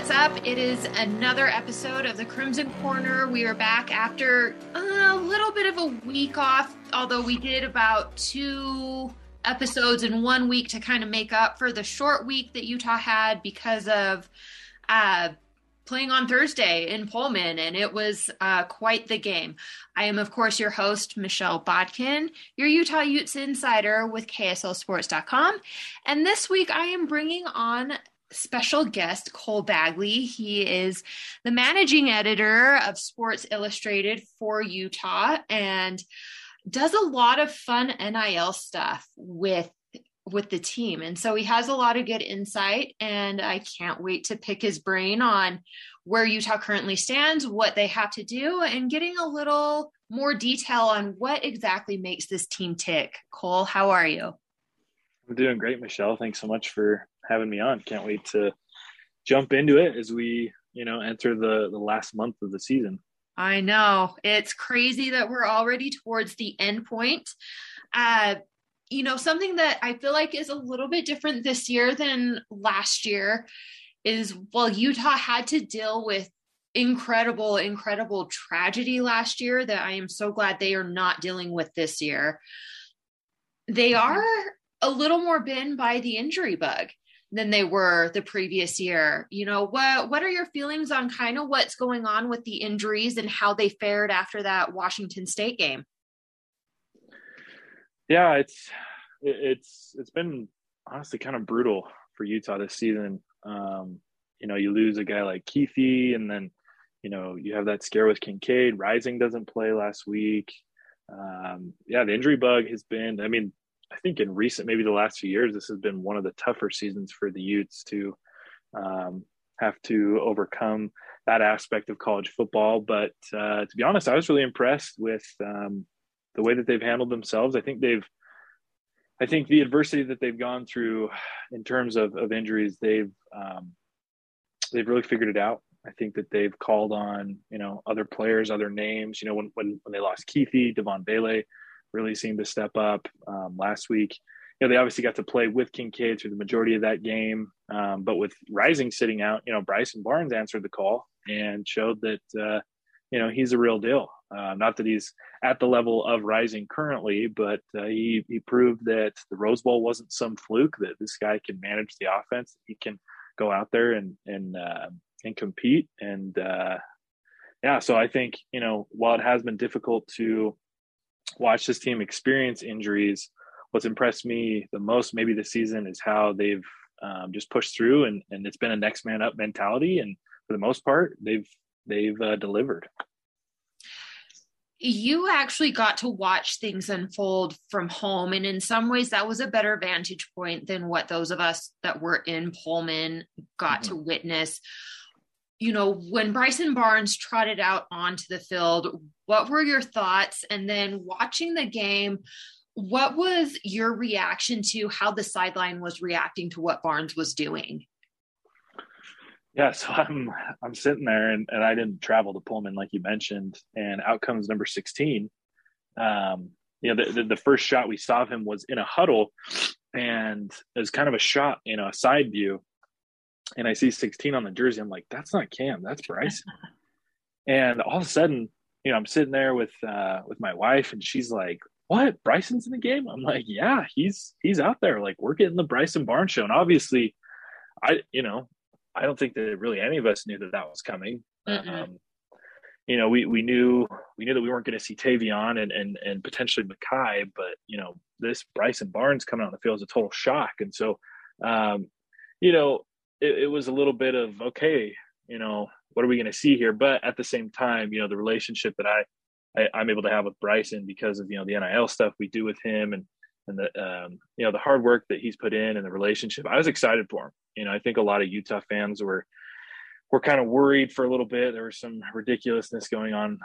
What's up. It is another episode of the Crimson Corner. We are back after a little bit of a week off, although we did about two episodes in one week to kind of make up for the short week that Utah had because of uh, playing on Thursday in Pullman, and it was uh, quite the game. I am, of course, your host, Michelle Bodkin, your Utah Utes insider with KSLSports.com. And this week I am bringing on special guest Cole Bagley. He is the managing editor of Sports Illustrated for Utah and does a lot of fun NIL stuff with with the team. And so he has a lot of good insight and I can't wait to pick his brain on where Utah currently stands, what they have to do and getting a little more detail on what exactly makes this team tick. Cole, how are you? I'm doing great, Michelle. Thanks so much for having me on. Can't wait to jump into it as we, you know, enter the the last month of the season. I know. It's crazy that we're already towards the end point. Uh, you know, something that I feel like is a little bit different this year than last year is well, Utah had to deal with incredible, incredible tragedy last year that I am so glad they are not dealing with this year. They are a little more bitten by the injury bug than they were the previous year. You know, what what are your feelings on kind of what's going on with the injuries and how they fared after that Washington State game? Yeah, it's it's it's been honestly kind of brutal for Utah this season. Um, you know, you lose a guy like Kuithe, and then you know you have that scare with Kincaid. Rising doesn't play last week. Um, yeah, the injury bug has been. I mean, I think in recent, maybe the last few years, this has been one of the tougher seasons for the Utes to um, have to overcome that aspect of college football. But uh, to be honest, I was really impressed with um, the way that they've handled themselves. I think they've, I think the adversity that they've gone through in terms of, of injuries, they've um, they've really figured it out. I think that they've called on you know other players, other names. You know when when when they lost Kuithe, Devaughn Vele really seemed to step up um, last week. You know, they obviously got to play with Kincaid through the majority of that game, um, but with Rising sitting out, you know, Bryson Barnes answered the call and showed that uh, you know he's a real deal. Uh, not that he's at the level of Rising currently, but uh, he he proved that the Rose Bowl wasn't some fluke. That this guy can manage the offense. He can go out there and and uh, and compete. And uh, yeah, so I think you know while it has been difficult to watch this team experience injuries, what's impressed me the most maybe this season is how they've um, just pushed through and, and it's been a next man up mentality. And for the most part, they've they've uh, delivered. You actually got to watch things unfold from home, and in some ways, that was a better vantage point than what those of us that were in Pullman got mm-hmm. to witness you know, when Bryson Barnes trotted out onto the field, what were your thoughts? And then watching the game, what was your reaction to how the sideline was reacting to what Barnes was doing? Yeah, so I'm I'm sitting there and, and I didn't travel to Pullman like you mentioned, and out comes number 16. Um, you know, the, the, the first shot we saw of him was in a huddle, and it was kind of a shot, you know, a side view, and I see 16 on the jersey. I'm like, that's not Cam, that's Bryson. and all of a sudden, you know, I'm sitting there with uh, with my wife, and she's like, "What? Bryson's in the game?" I'm like, "Yeah, he's he's out there. Like, we're getting the Bryson Barnes show." And obviously, I you know, I don't think that really any of us knew that that was coming. Um, you know, we we knew we knew that we weren't going to see Tavion and and and potentially Micah, but you know, this Bryson Barnes coming on the field is a total shock. And so, um, you know, it, it was a little bit of okay, you know, what are we going to see here? But at the same time, you know, the relationship that I, I am able to have with Bryson because of you know the NIL stuff we do with him and and the um, you know the hard work that he's put in and the relationship. I was excited for him. You know, I think a lot of Utah fans were were kind of worried for a little bit. There was some ridiculousness going on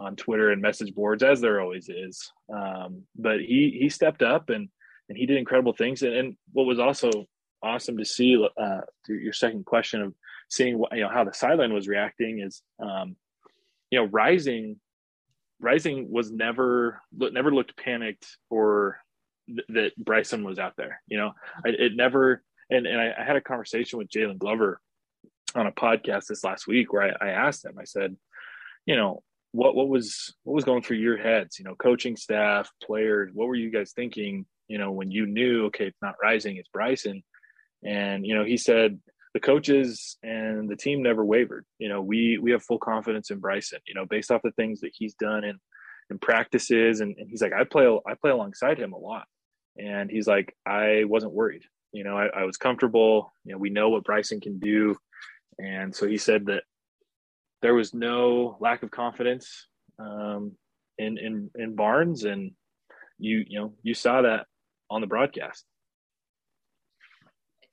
on Twitter and message boards, as there always is. Um, but he he stepped up and and he did incredible things. And, and what was also awesome to see uh, your second question of seeing what you know how the sideline was reacting is um, you know rising rising was never never looked panicked or th- that Bryson was out there. You know, I, it never. And and I, I had a conversation with Jaylon Glover on a podcast this last week where I, I asked him. I said, you know, what what was what was going through your heads? You know, coaching staff, players. What were you guys thinking? You know, when you knew, okay, it's not rising, it's Bryson. And you know, he said the coaches and the team never wavered. You know, we we have full confidence in Bryson. You know, based off the things that he's done in in practices, and, and he's like, I play I play alongside him a lot. And he's like, I wasn't worried. You know, I, I was comfortable. You know, we know what Bryson can do. And so he said that there was no lack of confidence um, in, in, in Barnes. And you, you know, you saw that on the broadcast.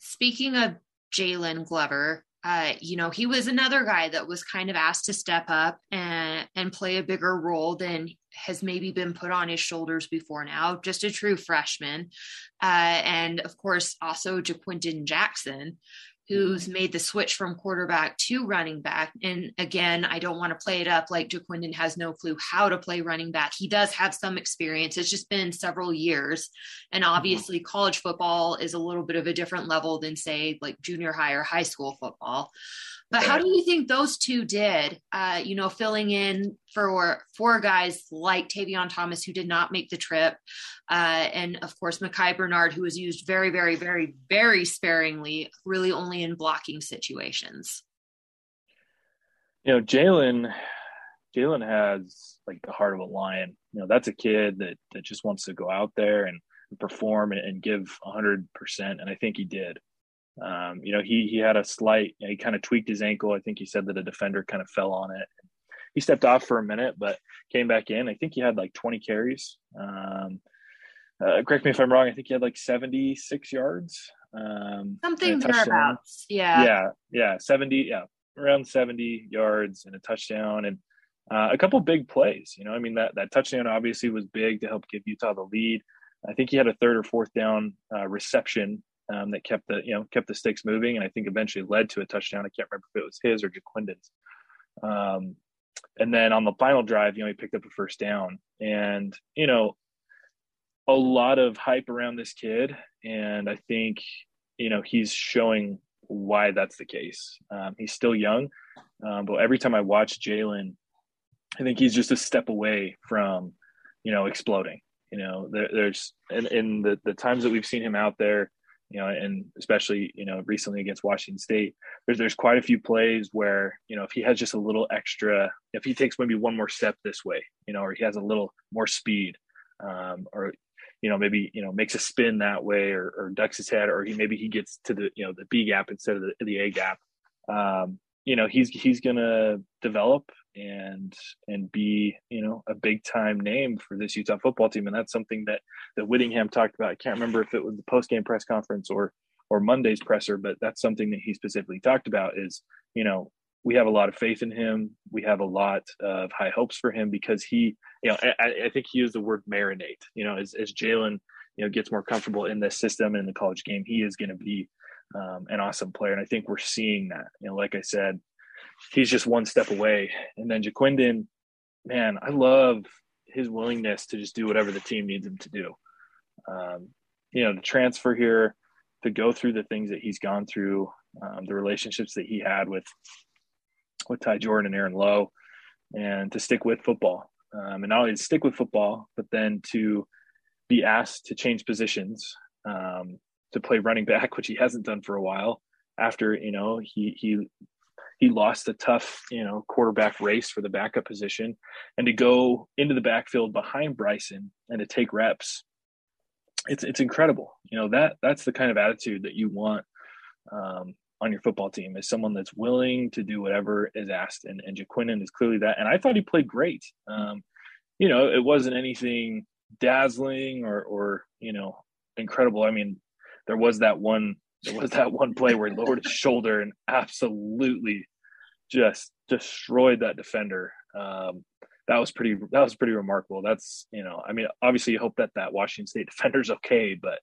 Speaking of Jaylon Glover, uh, you know, he was another guy that was kind of asked to step up and and play a bigger role than has maybe been put on his shoulders before now. Just a true freshman, uh, and of course also Ja'Quinden Jackson, who's made the switch from quarterback to running back. And again, I don't want to play it up like Ja'Quinden has no clue how to play running back. He does have some experience. It's just been several years. And mm-hmm. obviously, college football is a little bit of a different level than, say, like junior high or high school football. But how do you think those two did? Uh, you know, filling in for four guys like Tavion Thomas who did not make the trip, uh, and of course Micah Bernard who was used very, very, very, very sparingly, really only in blocking situations. You know, Jaylon. Jaylon has like the heart of a lion. You know, that's a kid that that just wants to go out there and perform and, and give hundred percent, and I think he did. Um, you know, he he had a slight, you know, he kind of tweaked his ankle. I think he said that a defender kind of fell on it. He stepped off for a minute, but came back in. I think he had like 20 carries. Um, uh, correct me if I'm wrong. I think he had like 76 yards. Um, Something thereabouts. Yeah. Yeah. Yeah. 70. Yeah. Around 70 yards and a touchdown and uh, a couple big plays. You know, I mean, that, that touchdown obviously was big to help give Utah the lead. I think he had a third or fourth down uh, reception um, that kept the you know kept the sticks moving, and I think eventually led to a touchdown. I can't remember if it was his or Ja'Quinden's. Um, and then on the final drive, you know, he picked up a first down, and you know, a lot of hype around this kid, and I think you know he's showing why that's the case. Um, he's still young, um, but every time I watch Jaylon, I think he's just a step away from you know exploding. You know, there, there's in, in the the times that we've seen him out there, you know, and especially, you know, recently against Washington State, there's there's quite a few plays where, you know, if he has just a little extra, if he takes maybe one more step this way, you know, or he has a little more speed, um, or you know, maybe you know makes a spin that way, or, or ducks his head, or he maybe he gets to the you know the B gap instead of the, the A gap. Um, you know, he's he's gonna develop and and be you know a big time name for this Utah football team, and that's something that that Whittingham talked about. I can't remember if it was the post game press conference or or Monday's presser, but that's something that he specifically talked about. Is you know we have a lot of faith in him. We have a lot of high hopes for him because he, you know, I, I think he used the word marinate. You know, as, as Jaylon, you know, gets more comfortable in this system and in the college game, he is going to be um, an awesome player. And I think we're seeing that. You know, like I said, he's just one step away. And then Ja'Quinden, man, I love his willingness to just do whatever the team needs him to do. Um, you know, the transfer here, to go through the things that he's gone through, um, the relationships that he had with with Ty Jordan and Aaron Lowe, and to stick with football. Um, and not only to stick with football, but then to be asked to change positions um, to play running back, which he hasn't done for a while. After you know he he he lost a tough you know quarterback race for the backup position, and to go into the backfield behind Bryson and to take reps, it's it's incredible. You know that that's the kind of attitude that you want um, on your football team is someone that's willing to do whatever is asked, and and is clearly that. And I thought he played great. Um, you know, it wasn't anything dazzling or or you know incredible. I mean, there was that one was that one play where he lowered his shoulder and absolutely just destroyed that defender. Um, that was pretty that was pretty remarkable. That's you know, I mean, obviously you hope that that Washington State defender's okay, but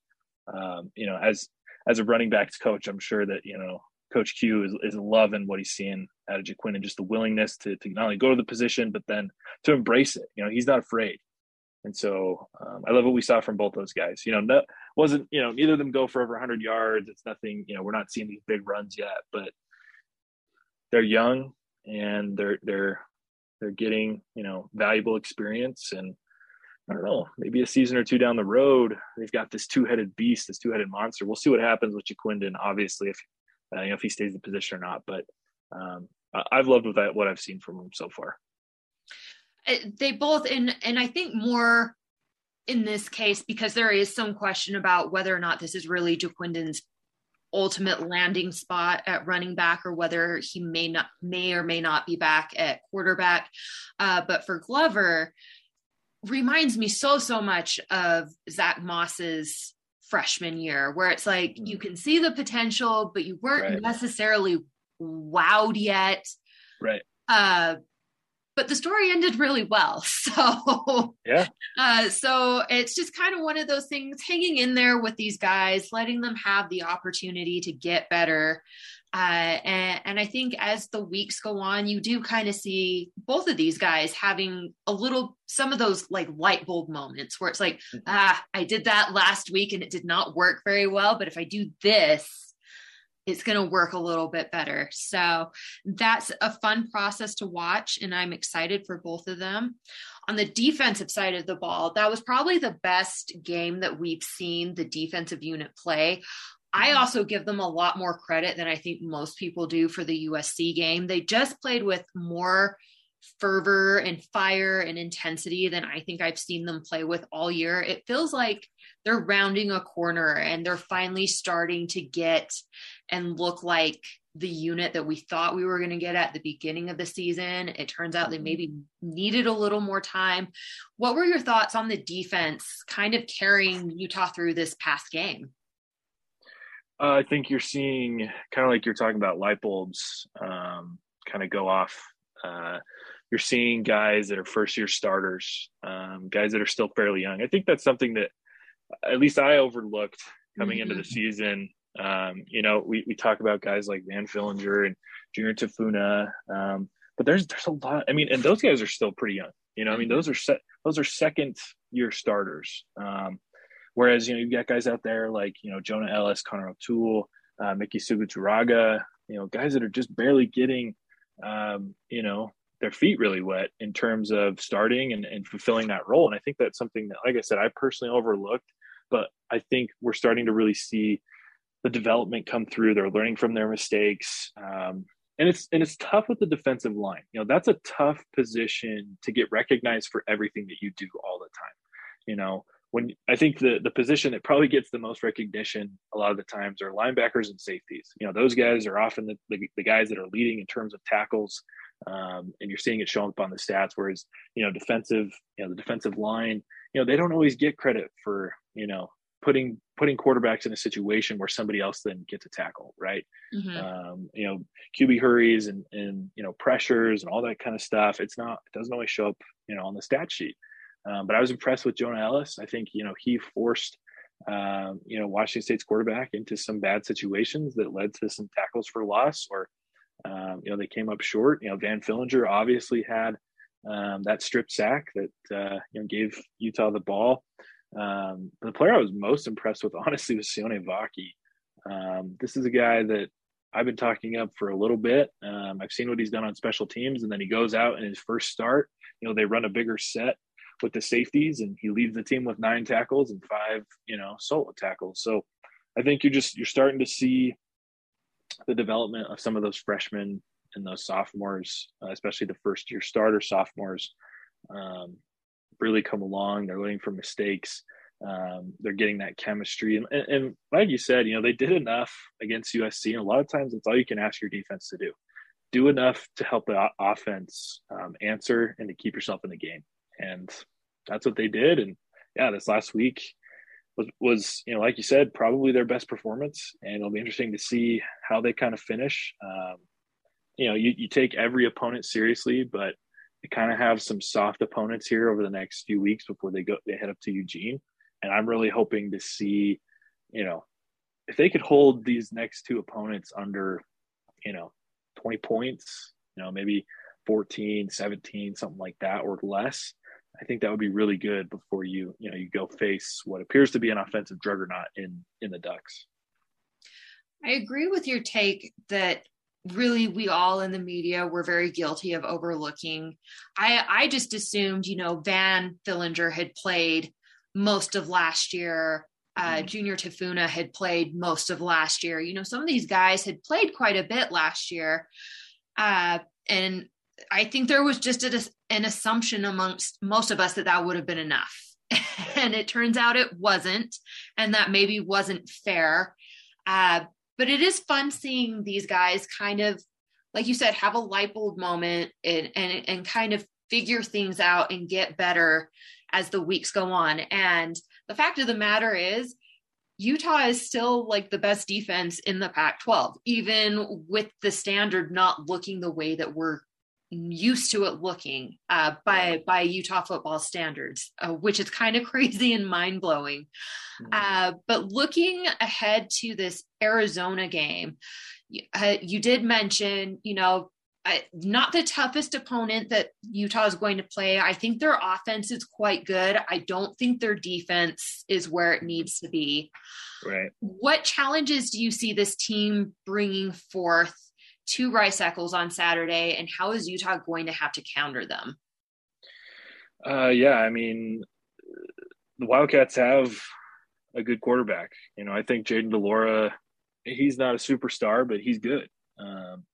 um, you know, as as a running backs coach, I'm sure that you know Coach Q is, is loving what he's seeing out of Ja'Quinden and just the willingness to, to not only go to the position, but then to embrace it. You know, he's not afraid. And so um, I love what we saw from both those guys. You know, that wasn't, you know, neither of them go for over 100 yards. It's nothing, you know, we're not seeing these big runs yet, but they're young and they're, they're, they're getting, you know, valuable experience. And I don't know, maybe a season or two down the road, they've got this two headed beast, this two headed monster. We'll see what happens with Ja'Quinden, obviously, if uh, you know if he stays in the position or not. But um, I've loved what, what I've seen from him so far. Uh, they both, and and I think more in this case because there is some question about whether or not this is really Ja'Quinden's ultimate landing spot at running back or whether he may not may or may not be back at quarterback. Uh, but for Glover, reminds me so so much of Zach Moss's freshman year, where it's like you can see the potential, but you weren't right. necessarily wowed yet. Right. Uh, but the story ended really well. So yeah. Uh, so it's just kind of one of those things hanging in there with these guys, letting them have the opportunity to get better. Uh, and, and I think as the weeks go on, you do kind of see both of these guys having a little, some of those like light bulb moments where it's like, mm-hmm. ah, I did that last week and it did not work very well. But if I do this, it's going to work a little bit better. So that's a fun process to watch. And I'm excited for both of them. On the defensive side of the ball, that was probably the best game that we've seen the defensive unit play. I mm-hmm. also give them a lot more credit than I think most people do for the USC game. They just played with more fervor and fire and intensity than I think I've seen them play with all year. It feels like they're rounding a corner and they're finally starting to get and look like the unit that we thought we were going to get at the beginning of the season. It turns out they mm-hmm. maybe needed a little more time. What were your thoughts on the defense kind of carrying Utah through this past game? Uh, I think you're seeing kind of like you're talking about light bulbs um, kind of go off. Uh, you're seeing guys that are first year starters, um, guys that are still fairly young. I think that's something that at least I overlooked coming mm-hmm. into the mm-hmm. season. Um, you know, we, we talk about guys like Van Fillinger and Junior Tafuna, um, but there's there's a lot. I mean, and those guys are still pretty young. You know, I mean, mm-hmm. those are set, those are second year starters. Um, whereas you know you've got guys out there like you know Jonah Ellis, Connor O'Toole, uh, Miki Suguturaga, you know, guys that are just barely getting, um, you know, their feet really wet in terms of starting and, and fulfilling that role. And I think that's something that, like I said, I personally overlooked, but I think we're starting to really see the development come through. They're learning from their mistakes. Um, and it's and it's tough with the defensive line. You know, that's a tough position to get recognized for everything that you do all the time. You know, when I think the the position that probably gets the most recognition a lot of the times are linebackers and safeties. You know, those guys are often the, the, the guys that are leading in terms of tackles, um, and you're seeing it show up on the stats. Whereas, you know, defensive, you know, the defensive line, you know, they don't always get credit for you know putting putting quarterbacks in a situation where somebody else then gets a tackle, right? Mhm. Um, you know, QB hurries and and you know pressures and all that kind of stuff. It's not it doesn't always show up, you know, on the stat sheet. Um, but I was impressed with Jonah Ellis. I think you know he forced um, you know Washington State's quarterback into some bad situations that led to some tackles for loss, or um, you know they came up short. You know Van Fillinger obviously had um, that strip sack that uh, you know gave Utah the ball. Um, the player I was most impressed with, honestly, was Sione Vaki. This is a guy that I've been talking up for a little bit. I've seen what he's done on special teams, and then he goes out in his first start. You know, they run a bigger set with the safeties, and he leads the team with nine tackles and five, you know, solo tackles. So I think you're just you're starting to see the development of some of those freshmen and those sophomores, uh, especially the first year starter sophomores, um, really come along. They're learning from mistakes. Um, they're getting that chemistry, and, and, and like you said, you know they did enough against USC, and a lot of times it's all you can ask your defense to do. Do enough to help the offense um, answer and to keep yourself in the game, and that's what they did. And yeah, this last week was was you know like you said, probably their best performance, and it'll be interesting to see how they kind of finish. Um, you know, you, you take every opponent seriously, but they kind of have some soft opponents here over the next few weeks before they go they head up to Eugene. And I'm really hoping to see, you know, if they could hold these next two opponents under, you know, 20 points, you know, maybe 14, 17, something like that or less. I think that would be really good before you, you know, you go face what appears to be an offensive juggernaut in in the Ducks. I agree with your take that really we all in the media were very guilty of overlooking. I I just assumed, you know, Van Fillinger had played most of last year. Uh, Junior Tafuna had played most of last year. You know, some of these guys had played quite a bit last year. Uh, and I think there was just a, an assumption amongst most of us that that would have been enough. and it turns out it wasn't. And that maybe wasn't fair. Uh, but it is fun seeing these guys kind of, like you said, have a light bulb moment and, and, and kind of figure things out and get better as the weeks go on. And the fact of the matter is, Utah is still like the best defense in the Pac 12, even with the standard not looking the way that we're used to it looking uh, by by Utah football standards, uh, which is kind of crazy and mind blowing. Uh, but looking ahead to this Arizona game, uh, you did mention, you know, uh, not the toughest opponent that Utah is going to play. I think their offense is quite good. I don't think their defense is where it needs to be. Right. What challenges do you see this team bringing forth to Rice Eccles on Saturday, and how is Utah going to have to counter them? Uh, yeah, I mean, the Wildcats have a good quarterback. You know, I think Jayden de Laura, he's not a superstar, but he's good. Um,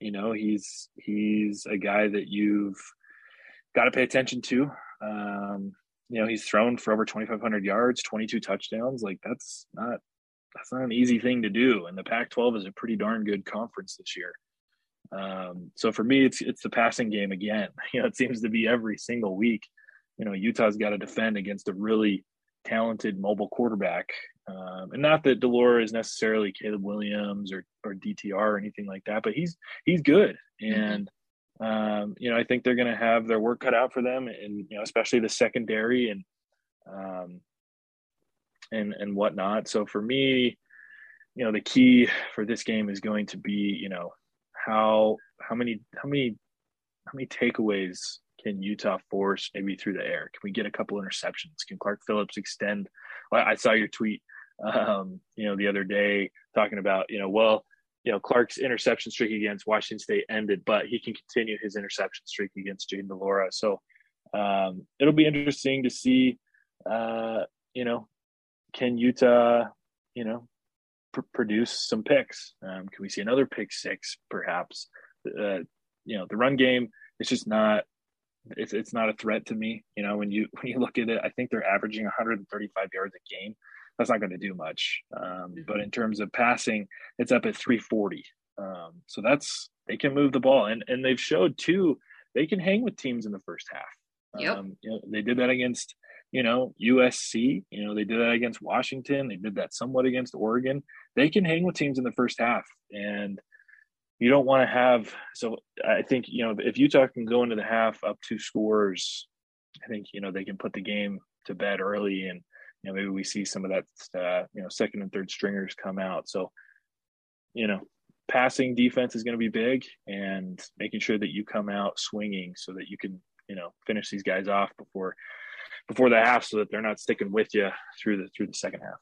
you know, he's he's a guy that you've got to pay attention to. Um, you know, he's thrown for over 2,500 yards, 22 touchdowns. Like that's not that's not an easy thing to do. And the Pac-12 is a pretty darn good conference this year. Um, so for me, it's it's the passing game again. You know, it seems to be every single week. You know, Utah's got to defend against a really talented mobile quarterback. Um, and not that de Laura is necessarily Caleb Williams or or DTR or anything like that, but he's he's good. And um, you know, I think they're going to have their work cut out for them, and you know, especially the secondary and um, and and whatnot. So for me, you know, the key for this game is going to be, you know, how how many how many how many takeaways can Utah force maybe through the air? Can we get a couple interceptions? Can Clark Phillips extend? Well, I saw your tweet, um, you know, the other day talking about, you know, well, you know, Clark's interception streak against Washington State ended, but he can continue his interception streak against Jayden de Laura. So um, it'll be interesting to see, uh, you know, can Utah, you know, pr- produce some picks? Um, can we see another pick six, perhaps? Uh, you know, the run game it's just not. It's it's not a threat to me. You know, when you when you look at it, I think they're averaging 135 yards a game. That's not going to do much. Um, but in terms of passing, it's up at 340. Um, so that's they can move the ball, and and they've showed too they can hang with teams in the first half. Yep. Um, you know, they did that against, you know, USC. You know, they did that against Washington. They did that somewhat against Oregon. They can hang with teams in the first half, and you don't want to have. So I think you know if Utah can go into the half up two scores, I think you know they can put the game to bed early, and you know maybe we see some of that uh, you know second and third stringers come out. So you know passing defense is going to be big and making sure that you come out swinging so that you can you know finish these guys off before before the half so that they're not sticking with you through the through the second half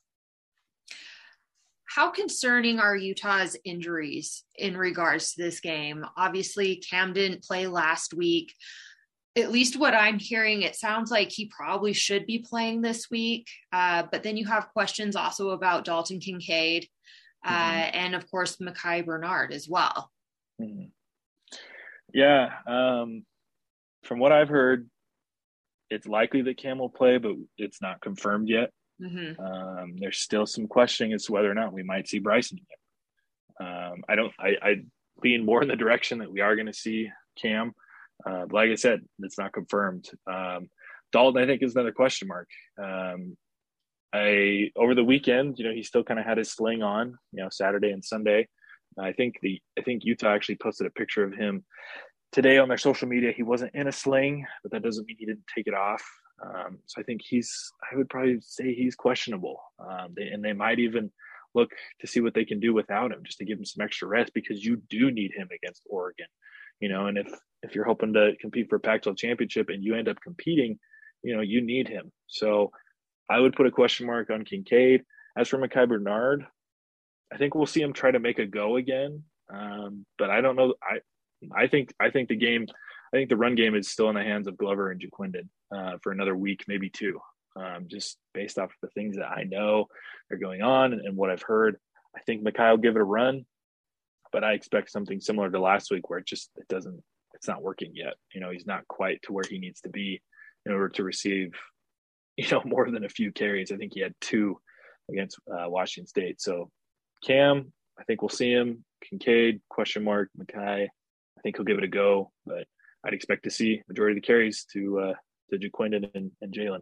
how concerning are Utah's injuries in regards to this game? Obviously, Cam didn't play last week. At least what I'm hearing, it sounds like he probably should be playing this week. Uh, but then you have questions also about Dalton Kincaid uh, mm-hmm. and, of course, Micah Bernard as well. Mm-hmm. Yeah. Um, from what I've heard, it's likely that Cam will play, but it's not confirmed yet. Mm-hmm. Um, there's still some questioning as to whether or not we might see Bryson again. Um, I don't. I, I lean more in the direction that we are going to see Cam. Uh, like I said, it's not confirmed. Um, Dalton, I think, is another question mark. Um, I over the weekend, you know, he still kind of had his sling on, you know, Saturday and Sunday. I think the I think Utah actually posted a picture of him today on their social media. He wasn't in a sling, but that doesn't mean he didn't take it off. Um, so I think he's, I would probably say he's questionable. Um, they, and they might even look to see what they can do without him just to give him some extra rest because you do need him against Oregon, you know, and if, if you're hoping to compete for a Pac-12 championship and you end up competing, you know, you need him. So I would put a question mark on Kincaid. As for Micah Bernard, I think we'll see him try to make a go again. Um, but I don't know. I, I think, I think the game, I think the run game is still in the hands of Glover and Ja'Quinden uh, for another week, maybe two, um, just based off of the things that I know are going on and, and what I've heard. I think Micah will give it a run, but I expect something similar to last week where it just it doesn't it's not working yet. You know, he's not quite to where he needs to be in order to receive, you know, more than a few carries. I think he had two against uh, Washington State. So Cam, I think we'll see him. Kincaid, question mark. I think he'll give it a go, but I'd expect to see majority of the carries to uh, to Ja'Quinden and, and Jaylon.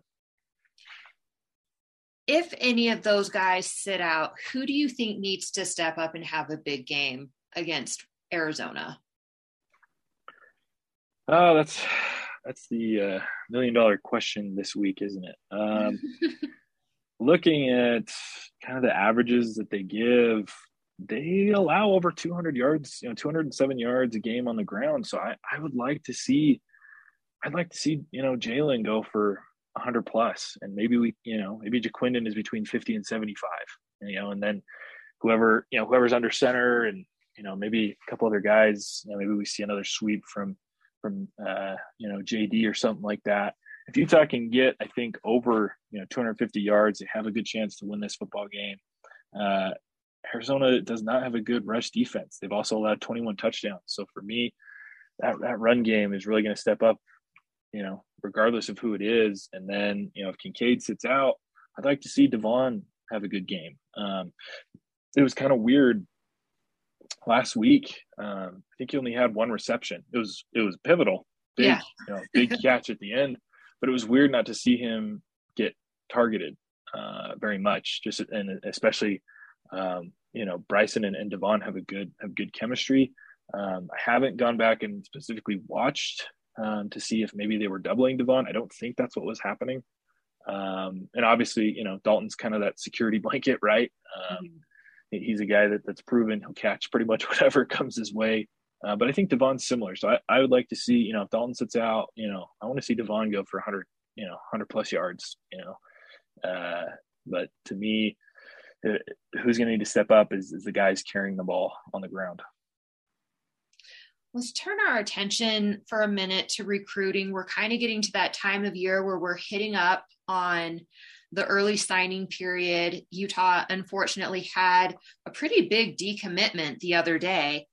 If any of those guys sit out, who do you think needs to step up and have a big game against Arizona? Oh, that's that's the uh, million dollar question this week, isn't it? Um, looking at kind of the averages that they give, they allow over 200 yards, you know, 207 yards a game on the ground. So I, I would like to see, I'd like to see, you know, Jaylon go for 100 plus, and maybe we, you know, maybe Ja'Quinden is between 50 and 75, you know, and then whoever, you know, whoever's under center, and you know, maybe a couple other guys, you know, maybe we see another sweep from from uh, you know JD or something like that. If Utah can get, I think, over you know 250 yards, they have a good chance to win this football game. Uh, Arizona does not have a good rush defense. They've also allowed 21 touchdowns. So for me, that that run game is really going to step up, you know, regardless of who it is. And then, you know, if Kincaid sits out, I'd like to see Devaughn have a good game. Um, it was kind of weird last week. Um, I think he only had one reception. It was it was pivotal, big, yeah. you know, big catch at the end. But it was weird not to see him get targeted uh, very much. Just and especially um, you know, Bryson and, and Devaughn have a good have good chemistry. Um, I haven't gone back and specifically watched um, to see if maybe they were doubling Devaughn. I don't think that's what was happening. Um, and obviously, you know, Dalton's kind of that security blanket, right? Um, mm-hmm. He's a guy that, that's proven he'll catch pretty much whatever comes his way. Uh, but I think Devaughn's similar. So I, I would like to see, you know, if Dalton sits out, you know, I want to see Devaughn go for 100, you know, 100 plus yards, you know. Uh, but to me, who's going to need to step up is, is the guys carrying the ball on the ground. Let's turn our attention for a minute to recruiting. We're kind of getting to that time of year where we're hitting up on the early signing period. Utah unfortunately had a pretty big decommitment the other day.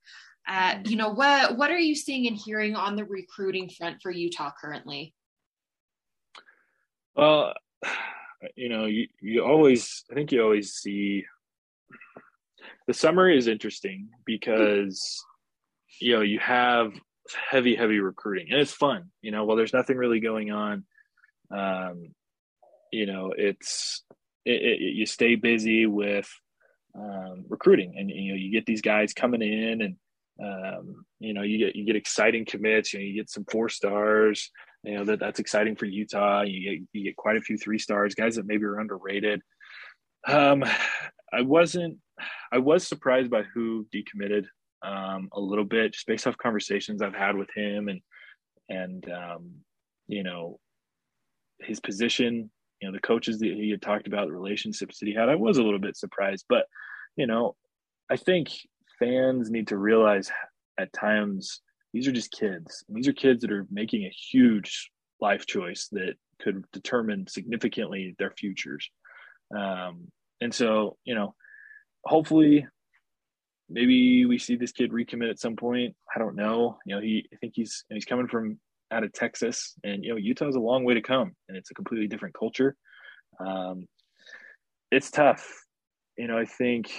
Uh, you know what what are you seeing and hearing on the recruiting front for Utah currently? Well, you know, you, you always, I think you always see the summer is interesting because, you know, you have heavy, heavy recruiting, and it's fun. You know, while there's nothing really going on, um, you know, it's it, it, you stay busy with um, recruiting, and you know, you get these guys coming in, and um, you know, you get you get exciting commits. You know, you get some four stars. You know that that's exciting for Utah. You get you get quite a few three stars, guys that maybe are underrated. Um, I wasn't. I was surprised by who decommitted um, a little bit, just based off conversations I've had with him and and um, you know his position. You know the coaches that he had talked about, the relationships that he had. I was a little bit surprised, but you know, I think fans need to realize at times these are just kids. These are kids that are making a huge life choice that could determine significantly their futures. Um, and so, you know, hopefully maybe we see this kid recommit at some point. I don't know. You know, he I think he's he's coming from out of Texas, and you know, Utah's a long way to come, and it's a completely different culture. Um, it's tough. You know, I think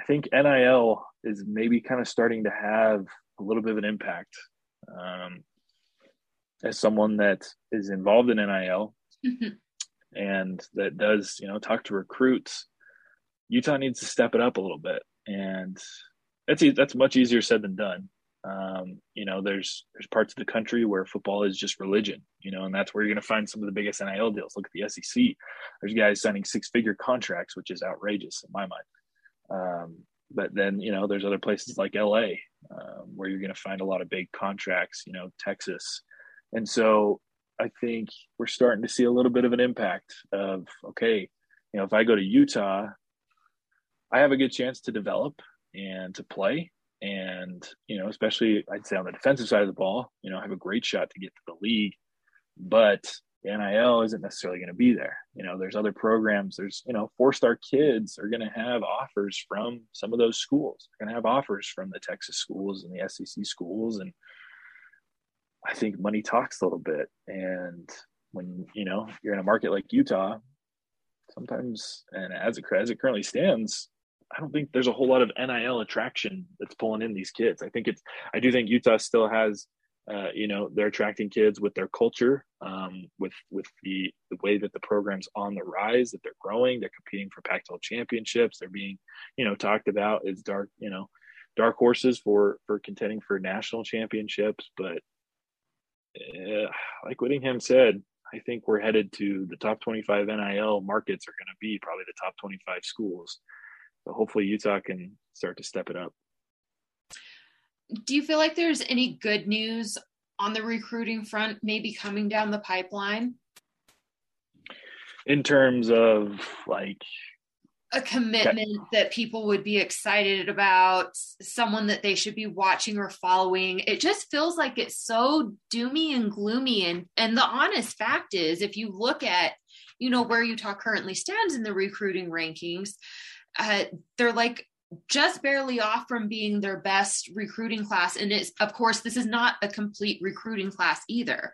I think NIL is maybe kind of starting to have a little bit of an impact. Um, as someone that is involved in NIL and that does, you know, talk to recruits, Utah needs to step it up a little bit, and that's that's much easier said than done. Um, you know, there's there's parts of the country where football is just religion, you know, and that's where you're going to find some of the biggest NIL deals. Look at the SEC. There's guys signing six figure contracts, which is outrageous in my mind. Um, but then you know, there's other places like LA um, where you're going to find a lot of big contracts. You know, Texas, and so I think we're starting to see a little bit of an impact of okay, you know, if I go to Utah, I have a good chance to develop and to play. And, you know, especially I'd say on the defensive side of the ball, you know, I have a great shot to get to the league. But the NIL isn't necessarily going to be there. You know, there's other programs. There's, you know, four star kids are going to have offers from some of those schools. They're going to have offers from the Texas schools and the SEC schools. And I think money talks a little bit. And when, you know, you're in a market like Utah, sometimes, and as it, as it currently stands, I don't think there's a whole lot of NIL attraction that's pulling in these kids. I think it's I do think Utah still has uh, you know they're attracting kids with their culture, um, with with the the way that the program's on the rise, that they're growing, they're competing for Pac-12 championships, they're being you know talked about as dark you know dark horses for for contending for national championships. But uh, like Whittingham said, I think we're headed to the top 25 NIL markets are going to be probably the top 25 schools. So hopefully Utah can start to step it up. Do you feel like there's any good news on the recruiting front maybe coming down the pipeline? In terms of like a commitment that people would be excited about, someone that they should be watching or following. It just feels like it's so doomy and gloomy. And and the honest fact is, if you look at, you know, where Utah currently stands in the recruiting rankings, uh, they're like just barely off from being their best recruiting class and it's of course this is not a complete recruiting class either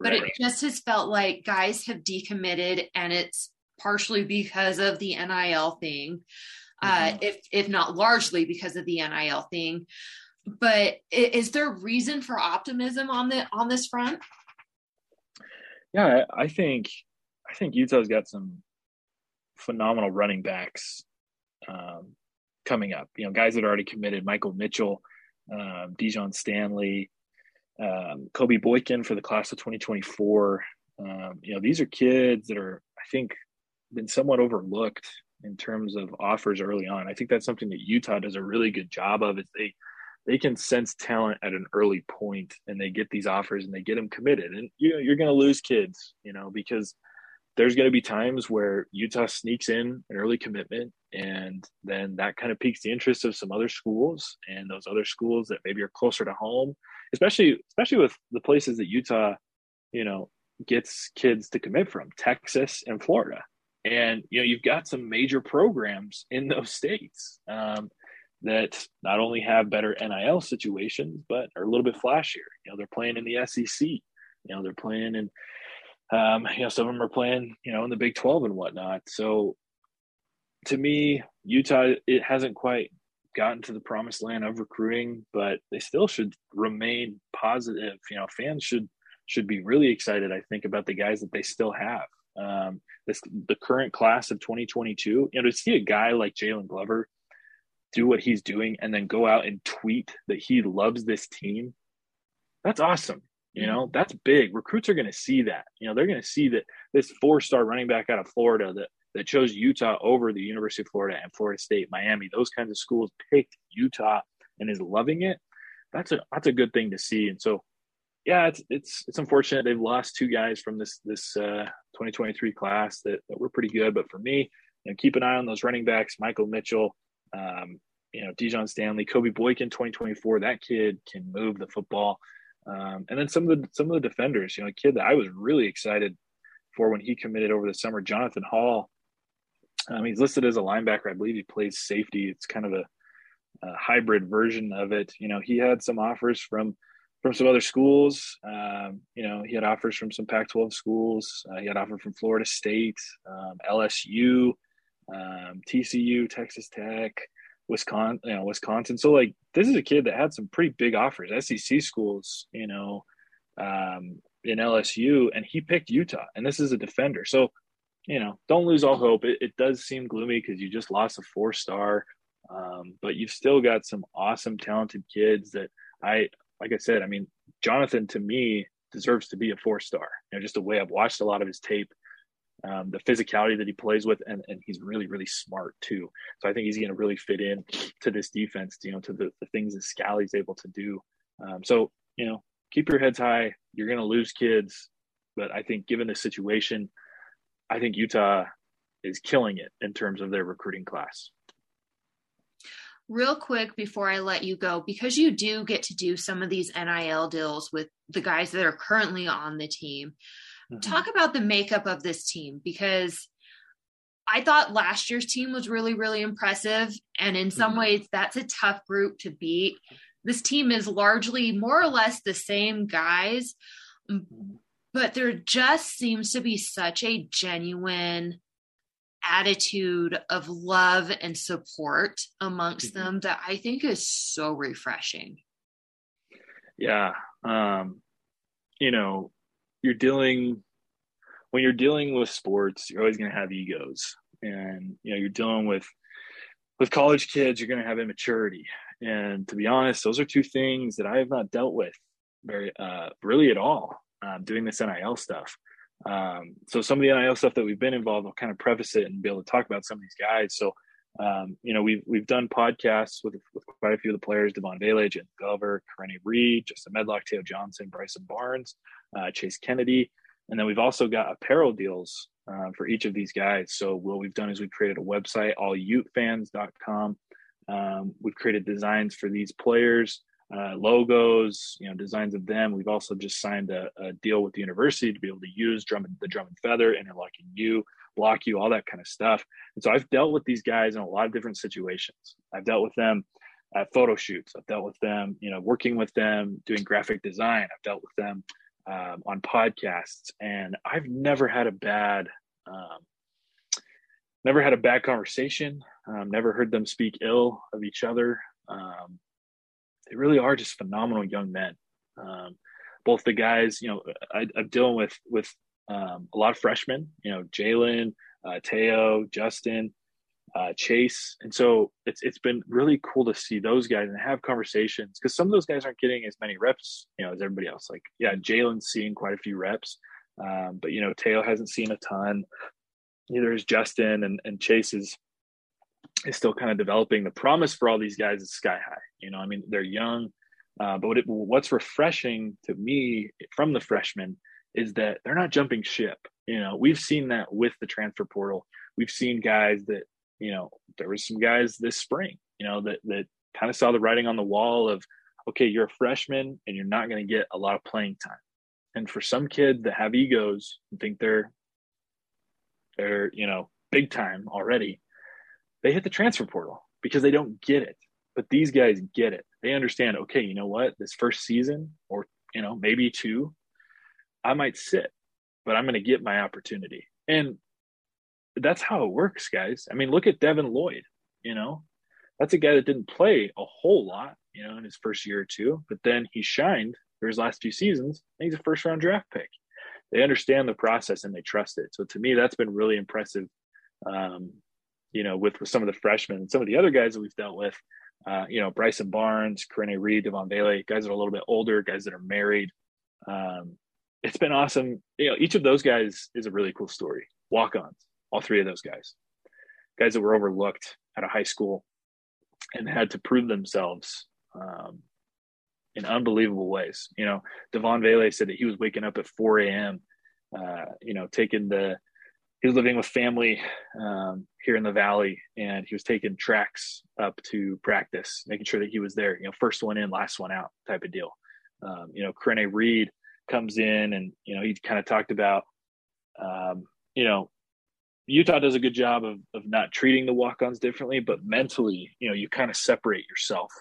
but right. it just has felt like guys have decommitted and it's partially because of the nil thing uh, mm-hmm. uh, if if not largely because of the nil thing but is there reason for optimism on the on this front yeah i think i think utah's got some phenomenal running backs um, coming up. You know, guys that are already committed: Michael Mitchell, um, Dijon Stanley, um, Kobe Boykin for the class of 2024. Um, you know, these are kids that are, I think, been somewhat overlooked in terms of offers early on. I think that's something that Utah does a really good job of. Is they they can sense talent at an early point and they get these offers and they get them committed. And you know, you're going to lose kids, you know, because there's going to be times where Utah sneaks in an early commitment, and then that kind of piques the interest of some other schools, and those other schools that maybe are closer to home, especially especially with the places that Utah, you know, gets kids to commit from, Texas and Florida, and you know you've got some major programs in those states um, that not only have better NIL situations, but are a little bit flashier. You know, they're playing in the SEC. You know, they're playing in um, you know, some of them are playing, you know, in the Big 12 and whatnot. So to me, Utah, it hasn't quite gotten to the promised land of recruiting, but they still should remain positive. You know, fans should should be really excited. I think about the guys that they still have. Um, this the current class of 2022. You know, to see a guy like Jaylon Glover do what he's doing and then go out and tweet that he loves this team, that's awesome. You know, that's big. Recruits are going to see that. You know, they're going to see that this four star running back out of Florida that that chose Utah over the University of Florida and Florida State, Miami, those kinds of schools picked Utah and is loving it. That's a that's a good thing to see. And so, yeah, it's it's it's unfortunate they've lost two guys from this this uh, 2023 class that, that were pretty good. But for me, you know, keep an eye on those running backs, Michael Mitchell, um, you know, Dijon Stanley, Kobe Boykin, 2024. That kid can move the football. Um, and then some of the some of the defenders, you know, a kid that I was really excited for when he committed over the summer, Jonathan Hall. Um, he's listed as a linebacker. I believe he plays safety. It's kind of a, a, hybrid version of it. You know, he had some offers from from some other schools. Um, you know, he had offers from some Pac-12 schools. Uh, he had offer from Florida State, um, LSU, um, TCU, Texas Tech, Wisconsin. You know, Wisconsin. So like, this is a kid that had some pretty big offers. SEC schools. You know, um, in LSU, and he picked Utah. And this is a defender. So you know, don't lose all hope. It, it does seem gloomy because you just lost a four star, um, but you've still got some awesome, talented kids that I, like I said, I mean, Jonathan to me deserves to be a four star. You know, just the way I've watched a lot of his tape, um, the physicality that he plays with, and, and he's really, really smart too. So I think he's going to really fit in to this defense, you know, to the, the things that Scalley's able to do. Um, so, you know, keep your heads high. You're going to lose kids, but I think given the situation, I think Utah is killing it in terms of their recruiting class. Real quick before I let you go, because you do get to do some of these NIL deals with the guys that are currently on the team, mm-hmm. talk about the makeup of this team because I thought last year's team was really, really impressive. And in some mm-hmm. ways, that's a tough group to beat. This team is largely more or less the same guys, but there just seems to be such a genuine attitude of love and support amongst mm-hmm. them that I think is so refreshing. Yeah. Um, you know, you're dealing when you're dealing with sports, you're always going to have egos and you know, you're dealing with with college kids, you're going to have immaturity. And to be honest, those are two things that I have not dealt with very uh really at all um, doing this NIL stuff. Um, so some of the NIL stuff that we've been involved, I'll kind of preface it and be able to talk about some of these guys. So, um, you know, we've we've done podcasts with, with quite a few of the players: Devaughn Vele, Jaylon Glover, Karene Reid, Justin Medlock, Teo Johnson, Bryson Barnes, uh, Chase Kennedy, and then we've also got apparel deals uh, for each of these guys. So what we've done is we've created a website, allutefans.com. Um, we've created designs for these players uh, logos, you know, designs of them. We've also just signed a, a, deal with the university to be able to use the drum and feather, interlocking you, block you, all that kind of stuff. And so I've dealt with these guys in a lot of different situations. I've dealt with them at photo shoots. I've dealt with them, you know, working with them, doing graphic design. I've dealt with them um, on podcasts, and I've never had a bad, um, never had a bad conversation. Um, never heard them speak ill of each other. Um, they really are just phenomenal young men. Um, both the guys, you know, I, am dealing with with um, a lot of freshmen. You know, Jaylon, uh, Teo, Justin, uh, Chase, and so it's it's been really cool to see those guys and have conversations because some of those guys aren't getting as many reps, you know, as everybody else. Like, yeah, Jaylon's seeing quite a few reps, um, but you know, Teo hasn't seen a ton. Neither is Justin, and and Chase is is still kind of developing. The promise for all these guys is sky high. You know, I mean, they're young, uh, but what it, what's refreshing to me from the freshmen is that they're not jumping ship. You know, we've seen that with the transfer portal. We've seen guys that, you know, there was some guys this spring, you know, that that kind of saw the writing on the wall of, okay, you're a freshman and you're not going to get a lot of playing time. And for some kids that have egos and think they're they're, you know, big time already, they hit the transfer portal because they don't get it. But these guys get it. They understand, okay, you know what? This first season, or, you know, maybe two, I might sit, but I'm going to get my opportunity. And that's how it works, guys. I mean, look at Devin Lloyd, you know, that's a guy that didn't play a whole lot, you know, in his first year or two, but then he shined for his last few seasons. he's a first round draft pick. They understand the process and they trust it. So to me, that's been really impressive. Um, you know, with, with some of the freshmen, and some of the other guys that we've dealt with, uh, you know, Bryson Barnes, Karene Reid, Devaughn Vele, guys that are a little bit older, guys that are married. Um, it's been awesome. You know, each of those guys is a really cool story. Walk ons, all three of those guys, guys that were overlooked out of high school and had to prove themselves um, in unbelievable ways. You know, Devaughn Vele said that he was waking up at 4 a.m. Uh, you know, taking the he was living with family um, here in the valley, and he was taking tracks up to practice, making sure that he was there. You know, first one in, last one out, type of deal. Um, you know, Karene Reid comes in, and you know he kind of talked about, um, you know, Utah does a good job of of not treating the walk-ons differently, but mentally, you know, you kind of separate yourself.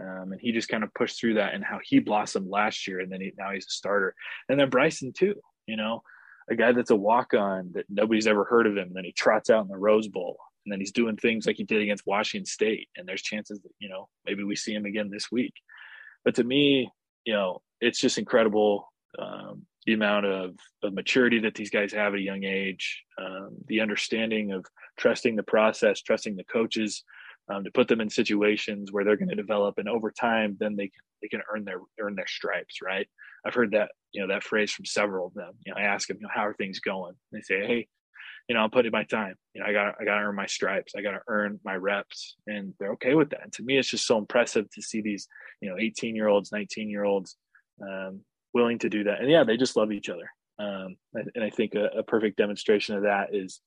Um, and he just kind of pushed through that and how he blossomed last year, and then he, now he's a starter. And then Bryson too, you know, a guy that's a walk-on that nobody's ever heard of him, and then he trots out in the Rose Bowl, and then he's doing things like he did against Washington State, and there's chances that you know maybe we see him again this week. But to me, you know, it's just incredible um, the amount of, of maturity that these guys have at a young age, um, the understanding of trusting the process, trusting the coaches um, to put them in situations where they're going to develop, and over time, then they can they can earn their earn their stripes. Right? I've heard that you know that phrase from several of them. You know, I ask them, you know, how are things going? And they say, hey, you know, I'm putting my time. You know, I got I got to earn my stripes. I got to earn my reps, and they're okay with that. And to me, it's just so impressive to see these, you know, 18 year olds, 19 year olds, um, willing to do that. And yeah, they just love each other. Um, and, and, I think a, a, perfect demonstration of that is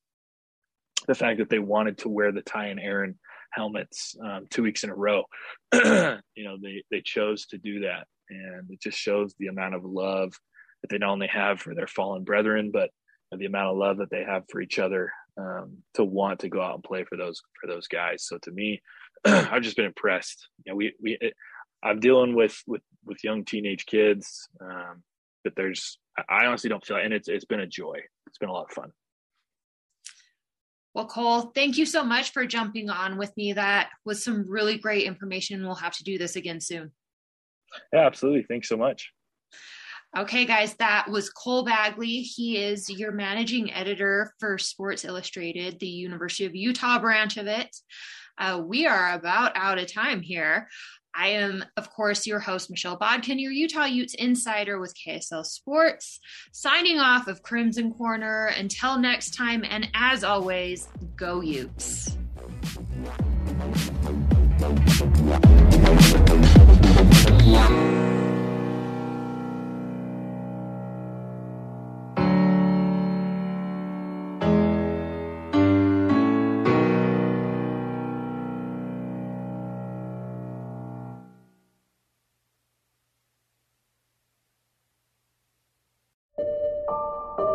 the fact that they wanted to wear the Ty and Aaron helmets um, two weeks in a row. you know, they they chose to do that, and it just shows the amount of love that they not only have for their fallen brethren, but the amount of love that they have for each other um, to want to go out and play for those for those guys. So to me, I've just been impressed. You know, we we I'm dealing with with with young teenage kids, um, but there's I honestly don't feel, and it's it's been a joy. It's been a lot of fun. Well, Cole, thank you so much for jumping on with me. That was some really great information. We'll have to do this again soon. Yeah, absolutely. Thanks so much. Okay, guys, that was Cole Bagley. He is your managing editor for Sports Illustrated, the University of Utah branch of it. Uh, we are about out of time here. I am, of course, your host, Michelle Bodkin, your Utah Utes insider with KSL Sports, signing off of Crimson Corner. Until next time, and as always, go Utes.